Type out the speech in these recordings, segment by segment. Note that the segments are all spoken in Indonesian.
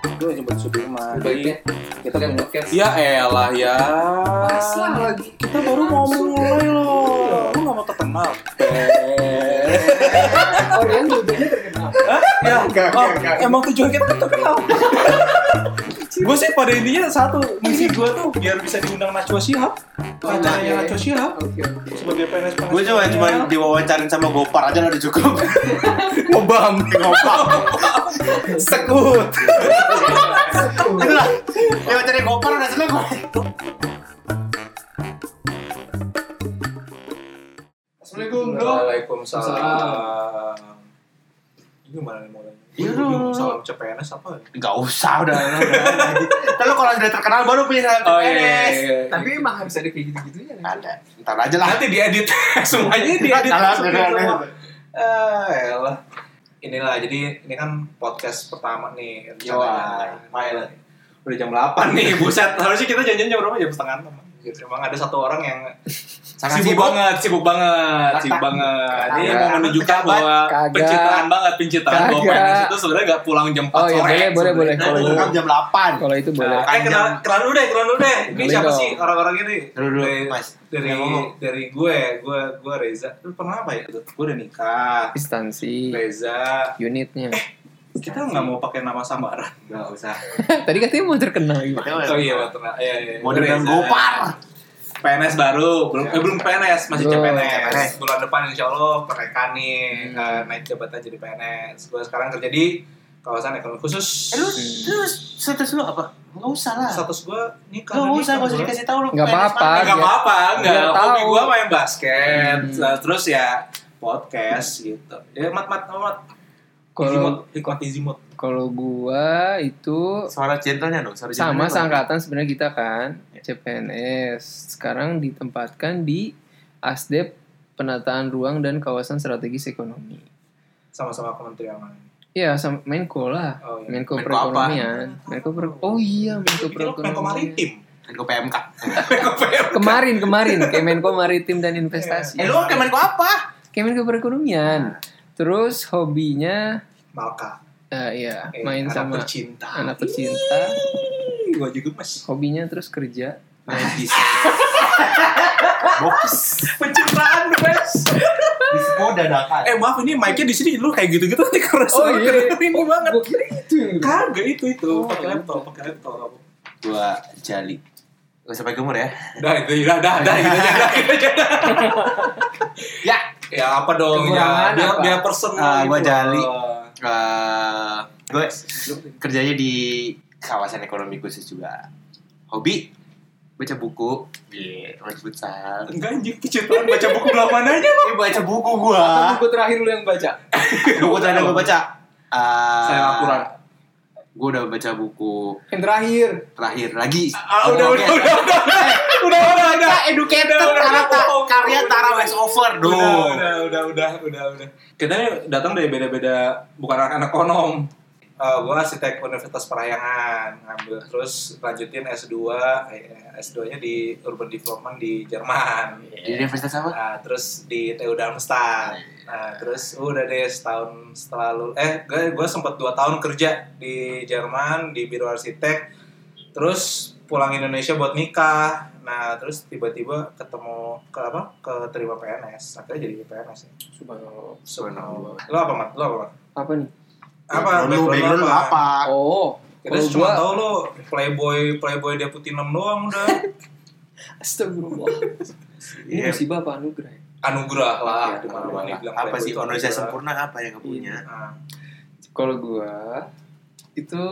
Gue jemput Sudirman. Baiknya kita kan punya podcast. Ya elah ya. Masalah lagi. Kita baru mau mulai loh. Lu gak mau terkenal? Orion dulunya terkenal. ya, Enggak, oh, emang tujuan kita tuh terkenal. gue sih pada intinya satu misi gue tuh biar bisa diundang Najwa Shihab acaranya Najwa Shihab Oke oke. sebagai PNS PNS Gue cuma cuma diwawancarin sama Gopar aja udah cukup. ngobam Gopar. sekut Itulah. Diwawancarin Gopar udah seneng gue. Assalamualaikum bro. Waalaikumsalam gimana nih mulainya? Iya, dong. salam CPNS apa ya? Enggak usah udah. Kalau kalau udah terkenal baru punya salam Oh iya, CPNS. iya, iya. Tapi emang harus ada kayak gitu-gitunya kan? Ada. Ntar aja lah. nanti diedit semuanya diedit Salah, semua. bener. Ah, elah. Inilah jadi ini kan podcast pertama nih. Yo, rencananya. main. Udah jam 8 nih, buset. Harusnya kita janjian jam berapa? Jam setengah 6. Gitu. Emang ada satu orang yang Sangat sibuk, sibuk. banget, sibuk banget, sibuk banget. Dia Kagak. mau menunjukkan bahwa pencitraan banget, pencitraan bahwa. PNS itu sebenarnya gak pulang jam 4 Oh, iya, sore. boleh, boleh, boleh. Nah, Kalau itu kan jam 8. Kalau itu boleh. Nah, eh, kenal, kenalan dulu deh, kenalan dulu deh. Ini Boleh siapa dong. sih orang-orang ini? Dulu, dulu, dari, Mas. Dari dari gue, gue gue Reza. Lu pernah apa ya? Gue udah nikah. Instansi Reza. unitnya. Kita nggak mau pakai nama samaran. Enggak usah. Tadi katanya mau terkenal gitu. Oh iya, betul. Iya, iya. Mau Gue dengan Reza. Gopar. PNS baru, belum eh, belum PNS, masih Belum. CPNS. CPNS. Bulan depan insya Allah pernikahan nih, Hmm. eh, naik jabatan jadi PNS. Gue sekarang kerja di kawasan ekonomi khusus. Eh lu terus status lu apa? Enggak usah lah. Status gue nikah. Enggak nikah, usah, enggak usah dikasih tahu lu. Nggak PNS apa-apa. Enggak apa-apa, enggak. biar Hobi tahu. gue main basket, Hmm. Nah, terus ya podcast gitu. Ya mat mat mat. Kalau kalau gua itu Suara gentlenya dong, suara sama seangkatan sebenarnya kita kan CPNS sekarang ditempatkan di ASDEP penataan ruang dan kawasan strategis ekonomi. Sama-sama kementerian mana? Iya, sama Menko lah. Oh, iya. Menko Menko perekonomian. Menko per- Oh iya, Menko Kira Menko perekonomian. maritim. Menko PMK. Menko PM. Kemarin kemarin Kemenko Maritim dan Investasi. Eh lu Kemenko apa? Kemenko perekonomian. Terus hobinya Malka. eh, iya, Eh, main anak sama tercinta. anak tercinta. Gue juga mas. Hobinya terus kerja. Najis. Box. Pencitraan mas. Di semua dadakan. Eh maaf ini mic-nya di sini lu kayak gitu-gitu nanti karena Oh, iya. ini banget. Gua kira itu. Kagak itu itu Oh, pakai laptop, pakai laptop. Gua jali. Gak usah pakai umur ya. Dah itu dah dah dah gitu aja dah gitu aja. dah. Ya. Ya apa dong ya biar apa? biar personal Ah, gua gitu jali. loh. Eh, gue kerjanya di kawasan ekonomi khusus juga. Hobi baca buku. Iya, main futsal. Enggak anjing pencitraan baca buku belah mananya lu. Ini baca buku Apa gua. buku terakhir lu yang baca? buku terakhir gua baca. Eh, Saya akurat. Gue udah baca buku Yang terakhir. terakhir lagi. Ah, udah, udah, udah, udah, udah, udah, udah, udah, educated Udah, udah, karena udah, udah, karya udah, Tara udah. West Over Udah, dong. udah, udah, udah, udah, udah. Kita datang dari beda-beda, bukan anak-anak ekonom. Eh gue arsitek Universitas Parahyangan ngambil terus lanjutin S2 eh, S2 nya di Urban Development di Jerman Di universitas apa? Nah, terus di TU Darmstadt. Nah, terus udah deh setahun setelah lu eh gue gue sempat dua tahun kerja di Jerman di biro arsitek. Terus pulang Indonesia buat nikah. Nah, terus tiba-tiba ketemu ke apa? Keterima PNS. Akhirnya jadi PNS ya. Subhanallah. Subhanallah. Lu apa, Mat? Lu apa, Mat? Apa nih? Apa? Lu background lu apa? Oh, Kita kalau cuma gua- tahu lu playboy playboy deputi 6 doang udah. Astagfirullah. Ini Iya. musibah apa anugerah? ya? Anugerah lah di mana-mana apa sih anugerah. sempurna apa yang gak punya? Nah, Kalau gua itu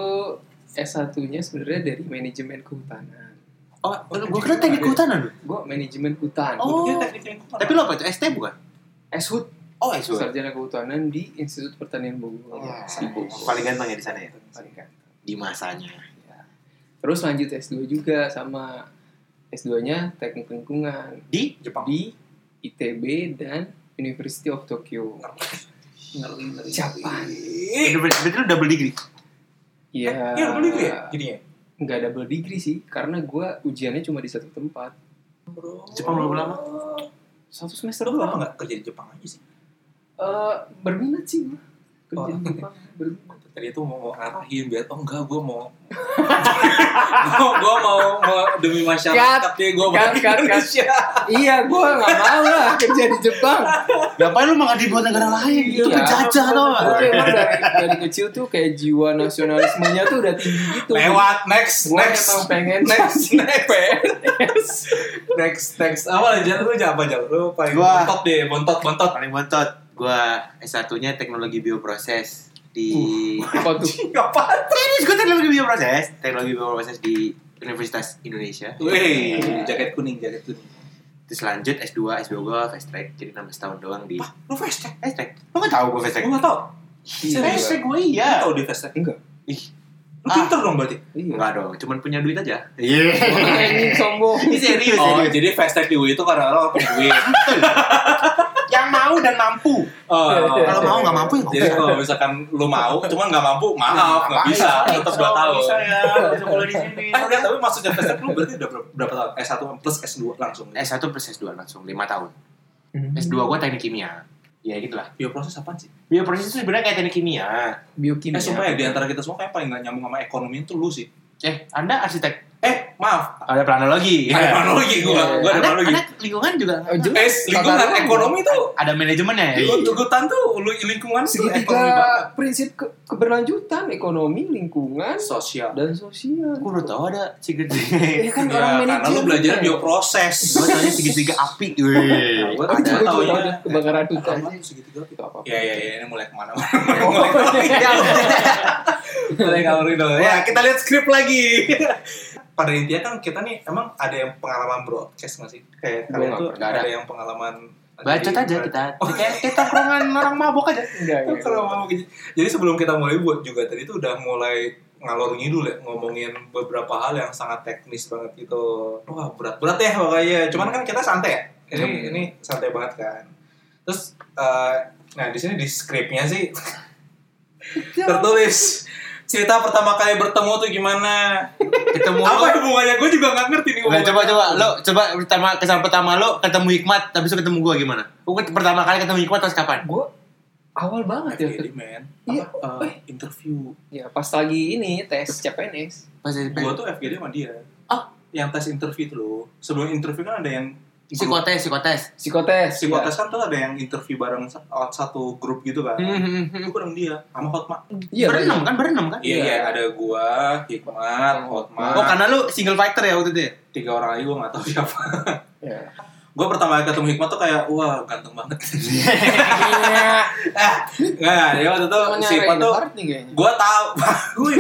S1-nya sebenarnya dari manajemen kehutanan. Oh, gue kira teknik kehutanan lu. Gua manajemen hutan. Oh. Teknik lingkungan. Tapi lu apa itu? ST bukan? Eshut, Oh, SW. sarjana kehutanan di Institut Pertanian Bogor. Wah, Di Bogor. paling ganteng ya di sana ya? Paling ganteng. Di masanya. Ya. Terus lanjut S2 juga sama S2-nya Teknik Lingkungan Di Jepang. di ITB dan University of Tokyo. Japan. Eh, berarti lu double degree. Iya. Iya, double degree ya jadinya. Nggak double degree sih, karena gua ujiannya cuma di satu tempat. Jepang berapa lama? Satu semester Lu kenapa doang. nggak kerja di Jepang aja sih? Eh, berminat sih gua. Kerja Oh. di Jepang, berminat. tadi itu mau, mau ngarahin biar oh enggak gue mau gue gue mau, mau demi masyarakat Cut. ya gue Cut, cut, cut. Indonesia iya gue nggak mau lah kerja di Jepang Ngapain lu mengabdi buat negara lain? Itu Iya. penjajah tau Gue gak? emang dari, dari kecil tuh kayak jiwa nasionalismenya tuh udah tinggi gitu lewat next gue next emang pengen next next next next apa aja lu apa aja lu paling Gua- bontot deh bontot bontot Paling bontot. Gua S1-nya teknologi bioproses di apa tuh apaan Serius gue teknologi bioproses, teknologi bioproses di Universitas Indonesia. Wih, jaket kuning, jaket kuning. Terus lanjut S2, S2 gue fast track, jadi 16 tahun doang di Lu fast track? fast track. Lo gak tau gue fast track? Gue gak tau. Fast track gue Lu iya. tau di fast track? enggak Ih, Lu Ah. pinter dong berarti? iya enggak dong, cuman punya duit aja. Iya. ini sombong Ini serius, Oh, serius. jadi fast track di UI itu karena lo punya duit. Dan mampu. Oh, Kalau mau nggak mampu ya Jadi kalau misalkan lu mau, cuman nggak mampu, maaf, nggak bisa. Tetap dua tahun. Bisa ya, bisa mulai di sini. Eh, enggak, tapi maksudnya track lu berarti udah berapa, tahun? S1 plus S2 langsung. S1 plus S2 langsung 5 tahun. Hmm. S2 gue teknik kimia. Ya gitu lah. Bioproses apaan sih? Bioproses itu sebenarnya kayak teknik kimia. biokimia Eh, sumpah ya, di antara kita semua kayak paling nggak nyambung sama ekonomi itu lu sih. Eh, Anda arsitek. Eh, maaf. Ada planologi. Ada planologi, gue Iya. gue ada planologi. anda lingkungan juga. Oh, jelas. Eh, lingkungan Tata ekonomi tuh Ada manajemennya ya? Lugutan tuh lu lingkungan tuh ekonomi banget. prinsip ke- keberlanjutan ekonomi lingkungan Sosial. dan sosial Gue udah tau ada segitiga. ya kan Ya, orang karena lu belajar kan. bioproses. Gue tanya segitiga api. Wih. Nah, Oh, ada gue ya. kebakaran hutan Apa tuh segitiga? itu apa Ya ya ya ini mulai ke mana-mana. mulai ngalur itu. Ya kita lihat skrip lagi. Pada intinya kan kita nih emang ada yang pengalaman broadcast nggak sih? Kayak Gua kalian tuh ada. Ada. yang pengalaman Bacot jadi- aja kita. Kayak kayak tongkrongan orang mabok aja. enggak kalau gitu. Jadi sebelum kita mulai buat juga tadi tuh udah mulai ngalor ngidul ya ngomongin beberapa hal yang sangat teknis banget gitu. Wah berat-berat ya pokoknya. Cuman kan kita santai ya. Ini Hmm. ini santai banget kan. Terus eh, nah di sini di skripnya sih tertulis cerita pertama kali bertemu tuh gimana? Ketemu Apa lo. hubungannya? Gue juga nggak ngerti nih. Hubungannya coba coba lo coba pertama kesan pertama lo ketemu Hikmat itu ketemu gua gimana? Gua pertama kali ketemu Hikmat pas kapan? gue awal banget ya FGD man. Iya. Apa, eh, interview. ya pas lagi ini tes CPNS Pas Gue tuh FGD sama dia. Ah. Yang tes interview tuh loh. Sebelum interview kan ada yang psikotes psikotes. psikotes psikotes kan tuh ada yang interview bareng sa- satu grup gitu kan. Hmm, Itu bareng dia sama Hotma. iya berenam kan berenam kan? Iya, Iya. iya, ada gua, Hikmat, Hotma. Oh karena lu single fighter ya waktu itu ya? tiga orang lagi gua nggak tahu siapa. Iya. Gua pertama kali ketemu Hikmat tuh kayak wah ganteng banget. Iya. Nggak, dia waktu itu si Hikmat tuh woi.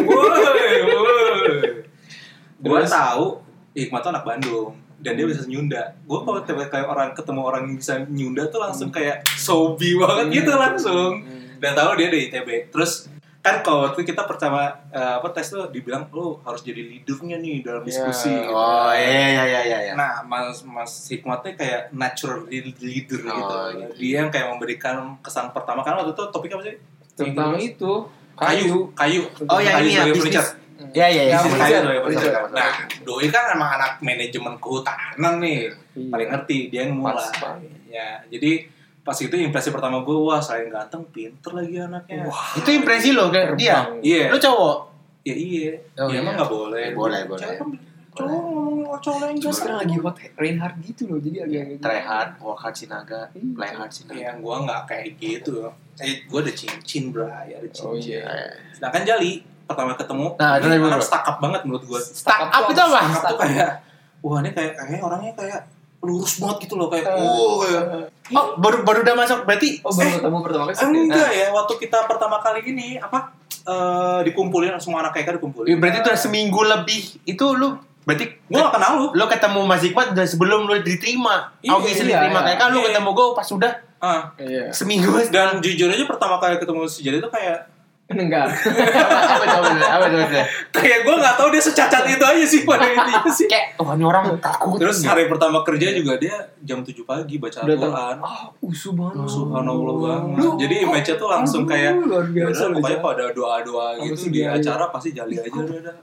Gua Terus? tahu Hikmat tuh anak Bandung dan dia bisa nyunda. Gua kalau tiba kayak orang ketemu orang yang bisa nyunda tuh langsung kayak sobi banget gitu langsung. Hmm. dan tahu dia dari ITB terus kan kalau waktu kita pertama eh, apa tes tuh dibilang lu harus jadi leadernya nih dalam diskusi Ya. gitu. Oh iya iya iya iya. iya. nah mas mas Hikmatnya kayak natural leader Oh, gitu. gitu. dia yang kayak memberikan kesan pertama kan waktu itu topik apa sih tentang itu kayu kayu Oh, yang kayu ini ya, bisnis. Furniture. Iya iya iya. Ya, furniture. nah doi kan emang anak manajemen kehutanan nih Iya. paling ngerti dia yang mulai Pas ya jadi pas itu impresi pertama gue wah selain ganteng pinter lagi anaknya Itu impresi lo ke dia. Iya Lu cowok. Ya iya. Oh, ya iya. emang nggak boleh. Eh, boleh, boleh. Kan cowok ngomongin orang cowok lain Cuma sekarang lagi hot Reinhardt gitu loh jadi agak Try hard, work hard Sinaga, Iya. play hard Sinaga. Ya gua nggak kayak gitu. Eh gua ada cincin bray, ada cincin. Oh iya. Sedangkan Jali pertama ketemu, Nah, ini anak stuck up banget menurut gua. Start up itu apa? Stuck up tuh kayak, wah ini kayak kayak orangnya kayak lurus banget gitu loh kayak, Eh, oh kayak. Oh, baru baru udah masuk berarti Oh baru Eh, ketemu pertama kali Enggak ya, waktu kita pertama kali ini apa eh, dikumpulin semua anak KK dikumpulin. Ya, berarti itu udah seminggu lebih. Itu lu berarti Gua gak kenal lu. lu ketemu Mas Hikmat udah sebelum lu diterima. Iya, Augie iya, diterima iya. kayak kan lu Iya. ketemu gue pas udah Ah, Iya. seminggu dan jujur aja pertama kali ketemu si itu kayak Enggak. apa coba apa coba kayak gue nggak tahu dia secacat itu aja sih pada intinya sih. kayak wah ini orang takut Terus hari pertama kerja juga dia jam 7 pagi baca Al-Quran. Ah, usuh banget. Subhanallah banget. Lu- Jadi image-nya tuh langsung kayak luar biasa. pokoknya Jal. kalau ada doa-doa gitu di acara pasti jali aja udah.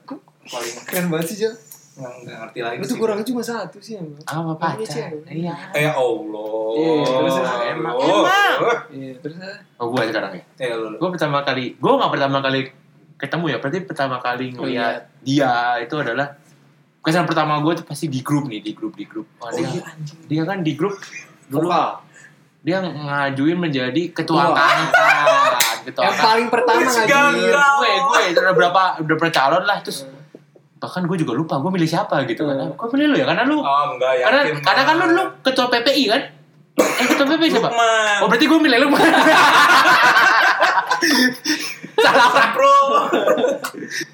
Paling Keren banget sih, Jal. Nggak nggak ngerti lagi Itu sih. kurangnya cuma satu sih emang. apa Namanya pacar cewek. iya Eh Allah. Iya, terus emang- Oh. emang. Iya, terus ah, oh gue sekarang ya Ya lu lu. gue pertama kali gue nggak pertama kali ketemu ya berarti pertama kali ngeliat dia itu adalah kesan pertama gue tuh pasti di grup nih di grup di grup Oh oh, dia, iya anjing. dia kan di grup dulu dia ngajuin menjadi ketua Ketua. angkatan ketua Yang paling pertama ngajuin. gue gue itu udah berapa udah berapa calon lah terus bahkan gue juga lupa gue milih siapa gitu kan Hmm. gue milih lu ya karena lu Oh enggak karena karena kan lu dulu ketua PPI kan eh ketua PPI siapa Lukman. oh berarti gue milih lu salah Salah bro.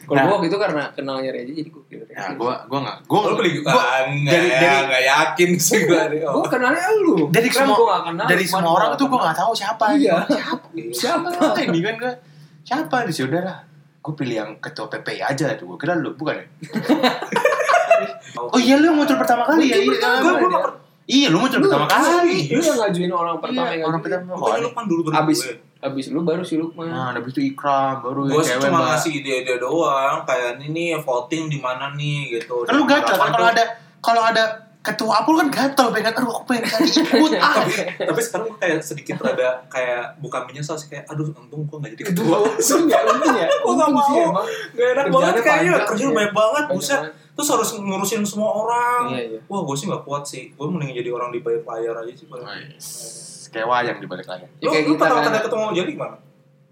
Kalau Nah. gua waktu itu karena kenalnya Reza jadi gua pilih Reza. nah gue gue nggak gue Lu beli gua- ah, enggak dari- ya, dari- enggak yakin sih gua nih. Gua kenalnya lu. dari Kan semua gua gak kenal. dari semua orang tuh gue nggak tahu siapa Iya. siapa Siapa? siapa ini kan gue siapa di saudara lah gue pilih yang ketua PPI aja tuh gue kira lu bukan ya oh iya lu yang muncul pertama kali ya iya pertama, gua- dia. gua- iya lu muncul Lu- pertama kali Lu yang ngajuin orang pertama Iya, yang orang pertama Bukannya Lukman dulu baru Abis gue. abis lu baru si Lukman. nah habis itu Ikram baru Gue sih cuma ngasih ide-ide doang, kayak ini nih voting di mana nih gitu. kan lu kan Harapan kalau ada kalau ada ketua apa lu kan gatel pengen aduh aku pengen kali ikut ah Tapi sekarang gue kayak sedikit rada kayak bukan menyesal sih kayak aduh untung gue gak jadi ketua. untung ya, untung ya. Untung sih mau. emang. Gak enak banget kayaknya, kerjaan iya. banyak banget, buset. Terus harus ngurusin semua orang. Iya, iya. Wah gue sih gak kuat sih, gue mending jadi orang di balik layar aja sih. paling. kayak wayang di balik layar Ya, Lu, kayak lu kita pertama kali ketemu Jali gimana?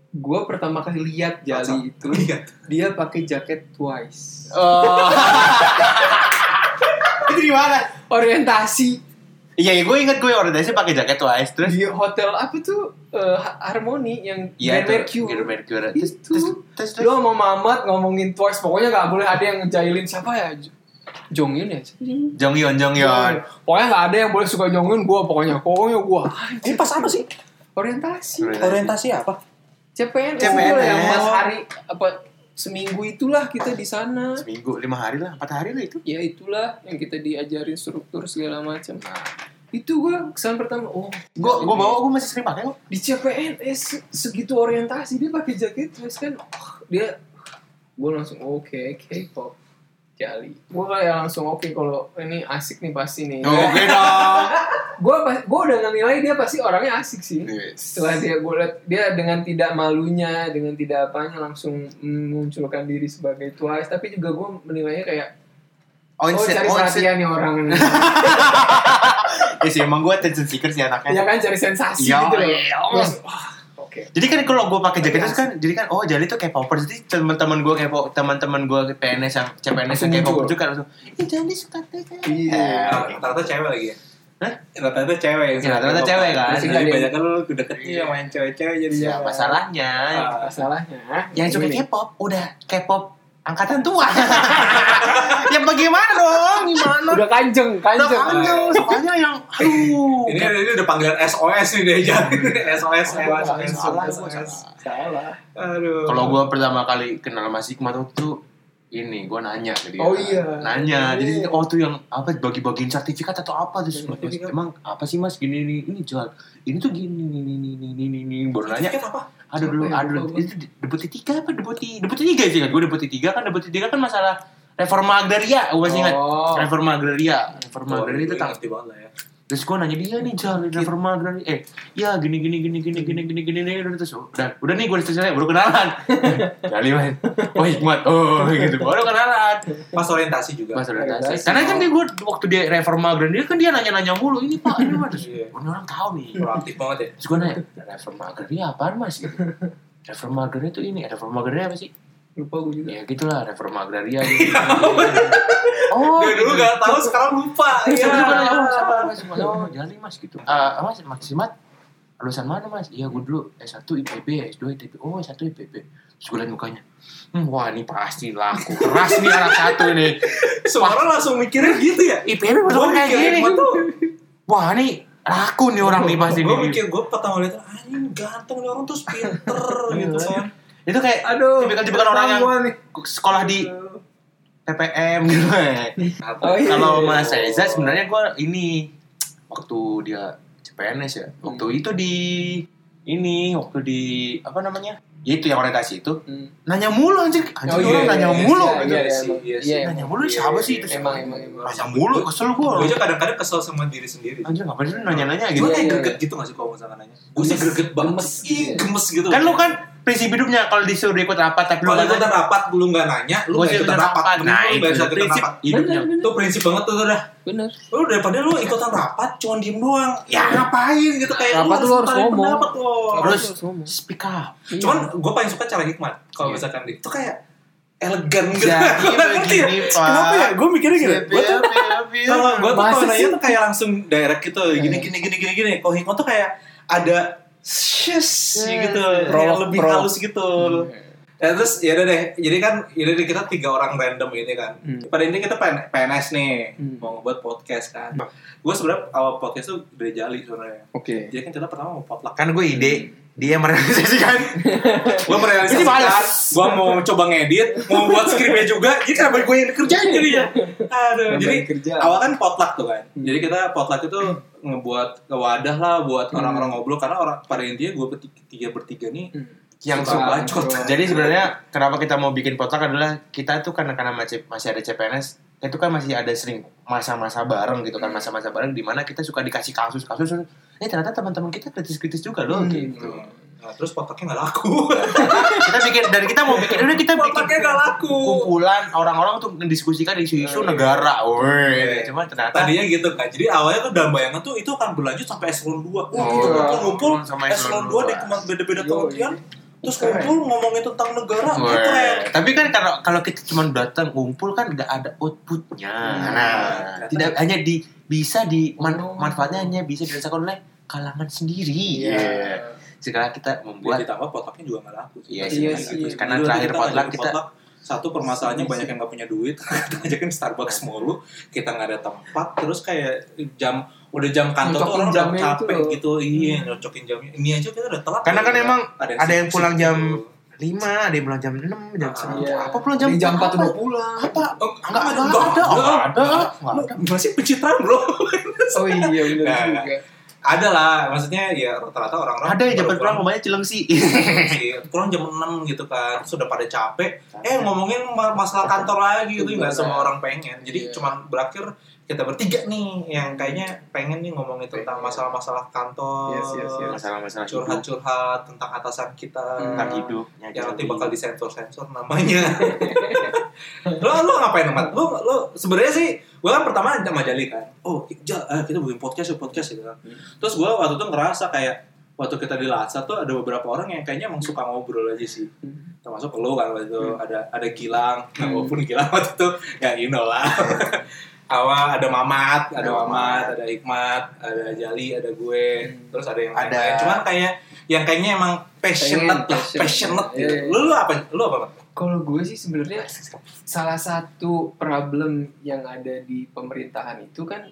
Gua pertama kali lihat Jali itu Lihat. dia pakai jaket Twice. oh itu di mana Orientasi iya iya gue inget gue orientasi pakai jaket twice terus di hotel apa tuh eh, Harmony yang Iya Grand itu Mercure. Grand Mercure. Terus, Itu. terus, terus, terus, Lu sama Mamat ngomongin Twice, pokoknya nggak boleh ada yang ngejailin siapa ya? J- Jonghyun ya? Siapa sih? Jong Yeon, Jong Yeon. Pokoknya nggak ada yang boleh suka Jonghyun, gua pokoknya. Pokoknya gua. Ini pas apa sih? Orientasi. Orientasi. Orientasi apa? CPNS. CPNS. lah yang pas hari apa seminggu itulah kita di sana. Seminggu, lima hari lah, empat hari lah itu. Ya itulah yang kita diajarin struktur segala macam. Itu gua kesan pertama, oh, Gue gue ini bawa, gue masih sering pakai kok. di CPNS se- segitu orientasi dia pakai jaket terus kan oh, dia gue langsung oke K-pop Jali. Gue kayak langsung oke kalau ini asik nih pasti nih. Oke dong. gue gue udah nilai dia pasti orangnya asik sih. Setelah dia gue liat dia dengan tidak malunya dengan tidak apanya langsung memunculkan diri sebagai twice. Tapi juga gue menilainya kayak Oh, oh cari oh, perhatian nih orang Ya sih, emang gue attention seeker sih anaknya. ya kan cari sensasi Iya, gitu loh. Iya. Oke Jadi kan kalau gue pakai jaket itu kan, jadi kan oh jadi tuh kayak popers. Jadi teman-teman gue kayak teman-teman gue PNS yang CPNS yang kayak popers juga langsung. Ih jadi suka teh. Iya. Nah, rata-rata cewek lagi ya? Hah? Rata-rata cewek Ya, rata-rata cewek kan. Terus Iya. jadi banyak kan lu udah kecil yang main cewek-cewek jadi Ya masalahnya Ah. masalahnya yang suka. K-pop udah K-pop angkatan tua. ya bagaimana dong? Gimana? udah kanjeng Udah kanjeng kanjeng, soalnya yang aduh. Ini ini udah panggilan SOS nih deh jadi SOS SOS salah, SOS. salah Aduh. Kalau gue pertama kali kenal Mas Hikmat tuh, tuh ini gue nanya ke dia. Oh iya. Nanya. Iya. Jadi oh tuh yang apa bagi-bagiin sertifikat atau apa terus Mas, emang apa sih Mas gini ini ini jual. Ini tuh gini ini ini ini ini ini, ini. baru nanya. Apa? Ada dulu, ya? ada dulu. Itu deputi tiga apa deputi deputi tiga sih kan? Gue deputi tiga kan deputi tiga kan masalah reforma agraria. Gue masih ingat. Oh. Reforma agraria. Reforma Oh, agraria itu gue tang ngerti banget lah ya. Terus gue nanya dia nih Jal, ini reforma agraria. Eh, ya gini gini gini gini gini gini gini nih udah terus udah udah nih gue selesai baru kenalan. Kali mas, oh hikmat, oh gitu baru kenalan. Pas orientasi juga. Mas orientasi. Orientasi. Karena kan dia gue waktu dia reforma agraria kan dia nanya-nanya mulu ini pak ini mas. Iya. Ini orang tahu nih. Proaktif banget ya. Terus gue nanya reforma agraria apaan mas? Gitu. Reforma agraria itu ini, reforma agraria apa sih? Lupa gue juga Ya gitulah reforma agraria. Gitu. oh, Dari dulu gitu. gak tahu sekarang lupa. Iya. nanya, oh siapa mas? Mas, gitu. Ah mas, mas Simat, lulusan mana mas? Iya gue dulu S1 IPB, S2 IPB. Oh S1 IPB. Terus gue liat mukanya. Hmm, wah ini pasti laku keras nih anak satu nih. Semua orang langsung mikirnya gitu ya. IPB masuk kayak gini. Wah ini laku nih orang nih pasti Gue nih. mikir gue pertama lihat anjing ganteng nih orang tuh pinter gitu kan. Itu kayak aduh tipikal-tipikal orang yang nih. sekolah di PPM gitu. Oh, iya, Kalau iya, Mas iya. Reza sebenarnya gue ini waktu dia CPNS ya. Waktu Hmm. itu di ini waktu di apa namanya? Ya itu yang orientasi itu Hmm. nanya mulu anjir. Anjir Oh, iya, orang iya, nanya iya, mulu. iya, gitu. iya, Iya iya. Iya, Nanya mulu siapa sih itu? emang emang emang Nanya mulu kesel gue. Gue aja kadang-kadang kesel sama diri sendiri. Anjir ngapain sih nanya-nanya gitu? Gue Iya, kayak iya, greget gitu gak sih kalau misalkan nanya? Gue sih greget banget. Gemes gitu. Kan lu kan prinsip hidupnya kalau disuruh ikut rapat tapi lu Kalau nanya, rapat lu nggak nanya, lu nggak ikutan rapat. Nah, lu itu prinsip rapat. hidupnya. Bener, Itu prinsip banget tuh udah. bener Lu daripada lu ikutan rapat cuma diem doang. Ya ngapain gitu kayak Rapat tuh lu harus utarain ngomong. pendapat lo. Harus speak up. Iya. Cuman gue paling suka cara hikmat. Kalau Iya. misalkan di itu kayak elegan gitu. Jadi Ngerti ya? begini, Pak. Kenapa ya? Gue mikirnya gini. Gue tuh kalau gue tuh kalau nanya tuh kayak langsung direct gitu. Gini gini gini gini gini. Kalau hikmat tuh kayak ada shush Iya, gitu. Prolog, lebih prolog. halus gitu. Ya terus ya udah deh. Jadi kan ini deh, kita tiga orang random ini kan. Hmm. Pada intinya kita PN PNS nih Hmm. mau ngebuat podcast kan. Gue sebenarnya awal podcast tuh dari Jali sebenarnya. Oke. Jadi kan kita pertama mau potluck. Kan gue ide, dia yang merealisasikan. gue Ini merealisasikan gue mau coba ngedit mau buat skripnya juga jadi kenapa gue yang kerjain jadinya aduh jadi kerja. awal kan potluck tuh kan Hmm. jadi kita potluck itu ngebuat wadah lah buat Hmm. orang-orang ngobrol karena orang pada intinya gue bertiga, bertiga nih yang Suka bacot. Jadi sebenarnya kenapa kita mau bikin potluck adalah kita tuh karena karena masih masih ada CPNS itu kan masih ada sering masa-masa bareng gitu kan masa-masa bareng di mana kita suka dikasih kasus-kasus eh ternyata teman-teman kita kritis-kritis juga loh Hmm. gitu. nah, terus potlucknya nggak laku kita bikin dan kita mau bikin udah kita bikin nggak laku kumpulan orang-orang tuh mendiskusikan isu-isu negara, woi. Iya. Cuma ternyata tadinya gitu kan jadi awalnya tuh dalam bayangan tuh itu akan berlanjut sampai eselon 2 wah Oh, gitu ngumpul ngumpul sama eselon 2 di dua. beda-beda kementerian terus ngumpul ngomongin tentang negara keren Tapi kan kalau kalau kita cuma datang ngumpul kan nggak ada outputnya. Hmm. Nah, tidak hanya di bisa di man- Oh. manfaatnya hanya bisa dirasakan oleh kalangan sendiri. Iya. Iya. Sekarang kita buat membuat ditambah potlucknya juga nggak laku Iya sih. Iya Gitu. sih. Jadi Karena terakhir kita potluck ngajakin kita- potluck, satu permasalahannya Iya banyak yang nggak punya duit kita ngajakin Starbucks mulu kita nggak ada tempat terus kayak jam udah jam kantor tuh orang udah itu capek loh. gitu iya Hmm. nyocokin jamnya ini aja kita udah telat Karena kan Udah emang ada yang sip-sip pulang jam gitu. 5, ada yang pulang jam 6, jam Ah, 9. Iya. Apa pulang jam jam 4 apa? udah pulang. Apa? Oh, Enggak ada, enggak ada, enggak ada. Masih pencitraan bro Oh iya benar Nah, juga. ada lah maksudnya ya rata-rata orang-orang Ada yang jabat pulang rumahnya Cilengsi. sih pulang jam 6 gitu kan sudah pada capek eh ngomongin ma- masalah kantor lagi gitu nggak Bener. semua orang pengen jadi Iya. cuman berakhir kita bertiga nih yang kayaknya pengen nih ngomongin tentang masalah-masalah kantor Yes, yes, yes. Masalah-masalah curhat-curhat tentang atasan kita tentang hidup. yang nanti bakal disensor-sensor namanya. Lo lo ngapain amat lo lo sebenarnya sih gue kan pertama sama Jali kan. Oh Jal eh, kita bikin podcast ya podcast gitu. Kan terus gue waktu itu ngerasa kayak waktu kita di Latsa tuh ada beberapa orang yang kayaknya emang suka ngobrol aja sih. Termasuk lo kan waktu itu ada ada Gilang. Nah, Hmm. walaupun Gilang waktu itu ya you know lah Awa, ada Mamat, ada Ada Mamat, ada Hikmat, ada Jali, ada gue, Hmm. terus ada yang Ada. lain-lain. Cuman kayak yang kayaknya emang passionate Pengen, lah, passionate. passionate gitu. Iya, iya. Lu, lu apa? Lu apa? Kalau gue sih sebenarnya salah satu problem yang ada di pemerintahan itu kan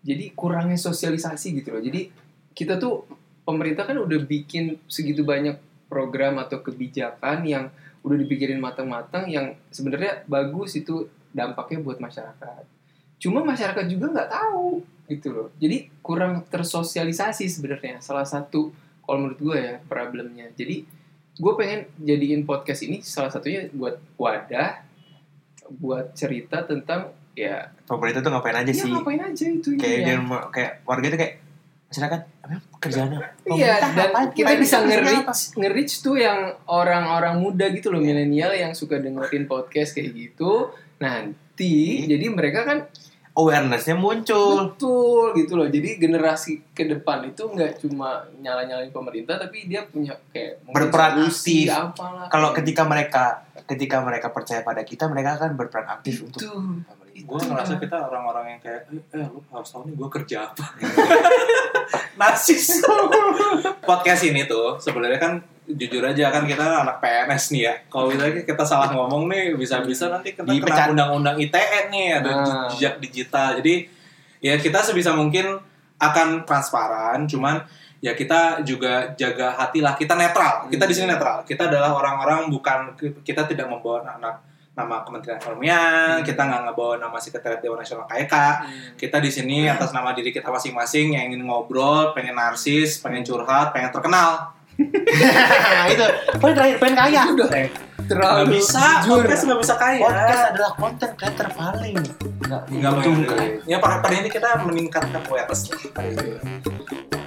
jadi kurangnya sosialisasi gitu loh. Jadi kita tuh pemerintah kan udah bikin segitu banyak program atau kebijakan yang udah dipikirin matang-matang yang sebenarnya bagus itu dampaknya buat masyarakat. Cuma masyarakat juga nggak tahu gitu loh. Jadi kurang tersosialisasi sebenarnya salah satu kalau menurut gue ya problemnya. Jadi gue pengen jadiin podcast ini salah satunya buat wadah buat cerita tentang ya, Pemerintah tuh ngapain aja ya sih? ngapain aja itu Kayak ya. dia mau- kayak warga itu kayak masyarakat apa kerjaannya? Iya, dan ngapain? kita bisa nge-reach, nge-reach tuh yang orang-orang muda gitu loh, milenial yang suka dengerin podcast kayak gitu. Nanti, jadi mereka kan awarenessnya muncul. betul gitu loh. Jadi generasi ke depan itu nggak cuma nyala-nyalain pemerintah, tapi dia punya kayak Berperan aktif. apalah. Kalau ketika mereka ketika mereka percaya pada kita, mereka akan berperan aktif untuk itu pemerintah. Gue ngerasa kita orang-orang yang kayak, eh, eh lu harus tahu nih gue kerja apa. Nasis. Podcast ini tuh sebenarnya kan jujur aja kan kita anak PNS nih ya. Kalau kita kita salah ngomong nih bisa-bisa nanti kita kena undang-undang ITE nih ada Ah. jejak digital. Jadi ya kita sebisa mungkin akan transparan, cuman ya kita juga jaga hati lah. Kita netral. Kita di sini netral. Kita adalah orang-orang bukan kita tidak membawa anak nama Kementerian Pertanian, kita nggak ngebawa nama Sekretariat Dewan Nasional KEK, kita di sini atas nama diri kita masing-masing yang ingin ngobrol, pengen narsis, pengen curhat, pengen terkenal. itu. Poin terakhir pengen kaya. udah Nggak terlalu bisa, jujur. podcast nggak bisa kaya. Podcast adalah konten creator paling nggak Nggak. Ya pada, pada ini kita meningkatkan awareness lah.